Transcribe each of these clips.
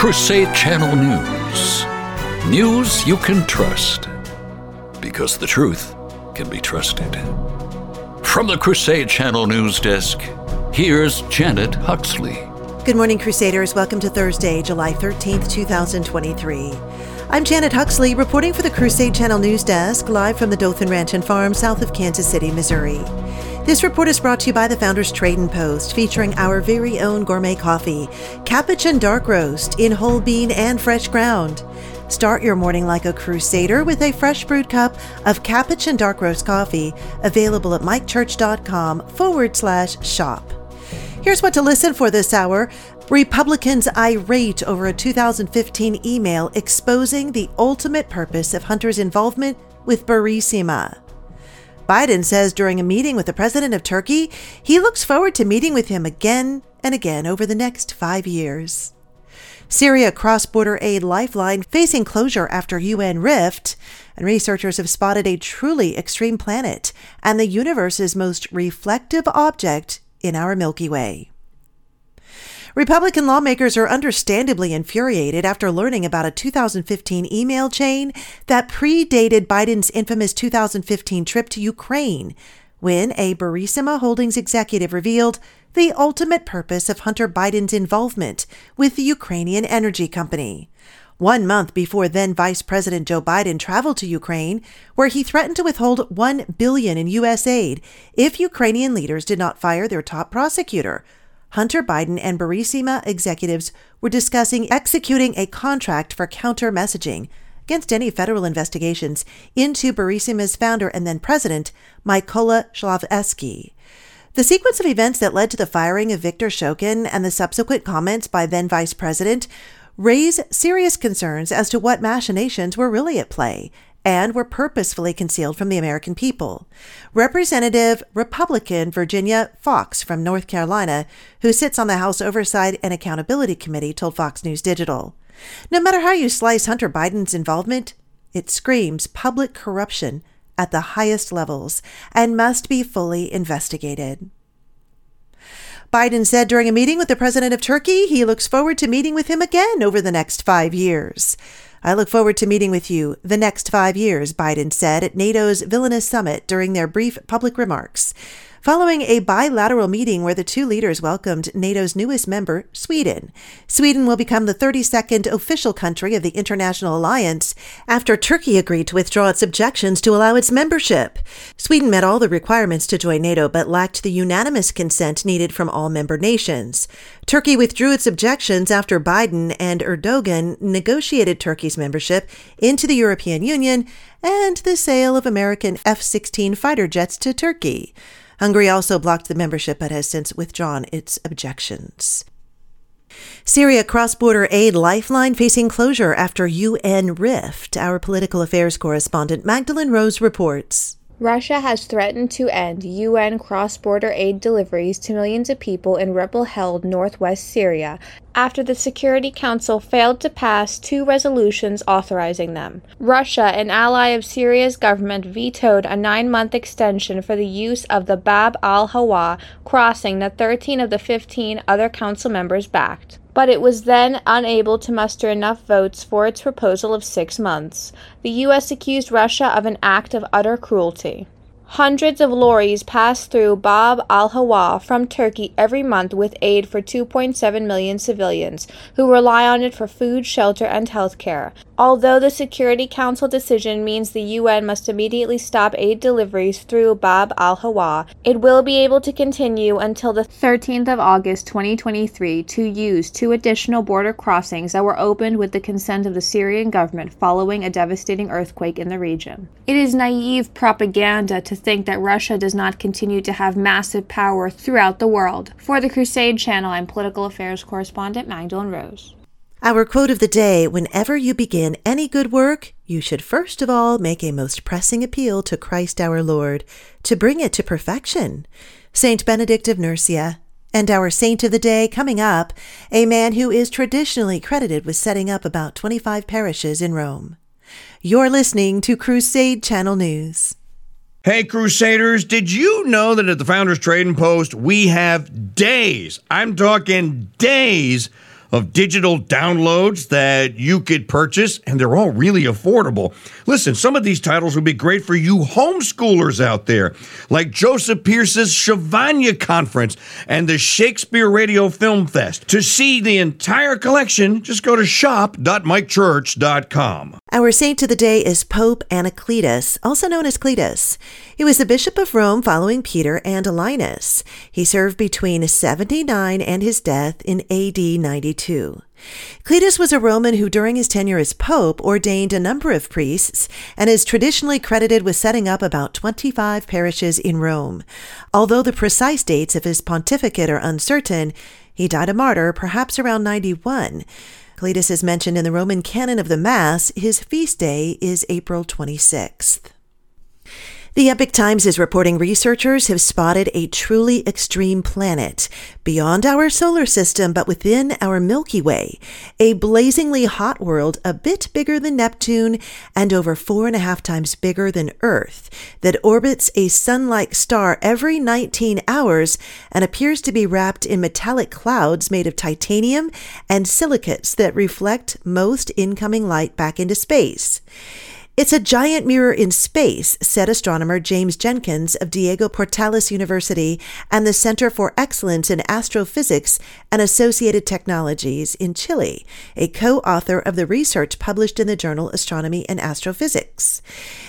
Crusade Channel News. News you can trust. Because the truth can be trusted. From the Crusade Channel News Desk, here's Janet Huxley. Good morning, Crusaders. Welcome to Thursday, July 13th, 2023. I'm Janet Huxley, reporting for the Crusade Channel News Desk, live from the Dothan Ranch and Farm south of Kansas City, Missouri. This report is brought to you by the Founders Trade and Post, featuring our very own gourmet coffee, Capuchin Dark Roast in whole bean and fresh ground. Start your morning like a crusader with a fresh brewed cup of Capuchin Dark Roast coffee, available at mikechurch.com forward slash shop. Here's what to listen for this hour. Republicans irate over a 2015 email exposing the ultimate purpose of Hunter's involvement with Burisma. Biden says during a meeting with the president of Turkey, he looks forward to meeting with him again and again over the next five years. Syria cross border aid lifeline facing closure after UN rift, and researchers have spotted a truly extreme planet and the universe's most reflective object in our Milky Way. Republican lawmakers are understandably infuriated after learning about a 2015 email chain that predated Biden's infamous 2015 trip to Ukraine, when a Burisma Holdings executive revealed the ultimate purpose of Hunter Biden's involvement with the Ukrainian energy company. One month before then Vice President Joe Biden traveled to Ukraine, where he threatened to withhold 1 billion in US aid if Ukrainian leaders did not fire their top prosecutor, Hunter Biden and Burisma executives were discussing executing a contract for counter messaging against any federal investigations into Burisma's founder and then president, Mykola Zlochevsky. The sequence of events that led to the firing of Viktor Shokin and the subsequent comments by then Vice President raise serious concerns as to what machinations were really at play and were purposefully concealed from the American people. Representative Republican Virginia Foxx from North Carolina, who sits on the House Oversight and Accountability Committee, told Fox News Digital No matter how you slice Hunter Biden's involvement, it screams public corruption at the highest levels and must be fully investigated. Biden said during a meeting with the president of Turkey he looks forward to meeting with him again over the next five years. I look forward to meeting with you. The next five years, Biden said at NATO's Vilnius summit during their brief public remarks following a bilateral meeting where the two leaders welcomed NATO's newest member, Sweden. Sweden will become the 32nd official country of the international alliance after Turkey agreed to withdraw its objections to allow its membership. Sweden met all the requirements to join NATO but lacked the unanimous consent needed from all member nations. Turkey withdrew its objections after Biden and Erdogan negotiated Turkey's membership into the European Union and the sale of American F 16 fighter jets to Turkey. Hungary also blocked the membership but has since withdrawn its objections. Syria cross border aid lifeline facing closure after UN rift. Our political affairs correspondent Magdalene Rose reports. Russia has threatened to end UN cross border aid deliveries to millions of people in rebel held northwest Syria after the Security Council failed to pass two resolutions authorizing them. Russia, an ally of Syria's government, vetoed a nine month extension for the use of the Bab al Hawa crossing that 13 of the 15 other council members backed but it was then unable to muster enough votes for its proposal of six months. The U.S. accused Russia of an act of utter cruelty. Hundreds of lorries pass through Bab al Hawa from Turkey every month with aid for 2.7 million civilians who rely on it for food, shelter, and health care. Although the Security Council decision means the UN must immediately stop aid deliveries through Bab al Hawa, it will be able to continue until the 13th of August 2023 to use two additional border crossings that were opened with the consent of the Syrian government following a devastating earthquake in the region. It is naive propaganda to think that Russia does not continue to have massive power throughout the world. For the Crusade Channel, I'm political affairs correspondent Magdalene Rose. Our quote of the day Whenever you begin any good work, you should first of all make a most pressing appeal to Christ our Lord to bring it to perfection. Saint Benedict of Nursia. And our saint of the day coming up, a man who is traditionally credited with setting up about 25 parishes in Rome. You're listening to Crusade Channel News. Hey, Crusaders, did you know that at the Founders Trading Post we have days, I'm talking days, of digital downloads that you could purchase, and they're all really affordable. Listen, some of these titles would be great for you homeschoolers out there, like Joseph Pearce's Shavanya Conference and the Shakespeare Radio Film Fest. To see the entire collection, just go to shop.mikechurch.com. Our saint of the day is Pope Anacletus, also known as Cletus. He was the Bishop of Rome following Peter and Linus. He served between 79 and his death in AD 92. Cletus was a Roman who, during his tenure as Pope, ordained a number of priests and is traditionally credited with setting up about 25 parishes in Rome. Although the precise dates of his pontificate are uncertain, he died a martyr perhaps around 91. Cletus is mentioned in the Roman canon of the Mass. His feast day is April 26th. The Epoch Times is reporting researchers have spotted a truly extreme planet beyond our solar system, but within our Milky Way, a blazingly hot world a bit bigger than Neptune and over four and a half times bigger than Earth that orbits a sun like star every 19 hours and appears to be wrapped in metallic clouds made of titanium and silicates that reflect most incoming light back into space. It's a giant mirror in space, said astronomer James Jenkins of Diego Portales University and the Center for Excellence in Astrophysics and Associated Technologies in Chile, a co author of the research published in the journal Astronomy and Astrophysics.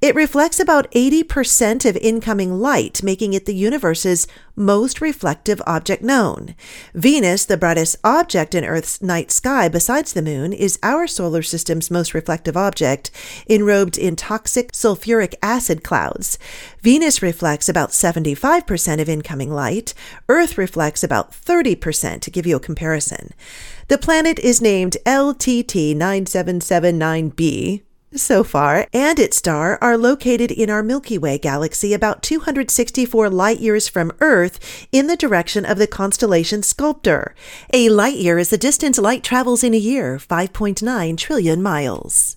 It reflects about 80% of incoming light, making it the universe's most reflective object known. Venus, the brightest object in Earth's night sky besides the moon, is our solar system's most reflective object, enrobed in toxic sulfuric acid clouds. Venus reflects about 75% of incoming light. Earth reflects about 30%, to give you a comparison. The planet is named LTT 9779b, so far, and its star are located in our Milky Way galaxy about 264 light years from Earth in the direction of the constellation Sculptor. A light year is the distance light travels in a year, 5.9 trillion miles.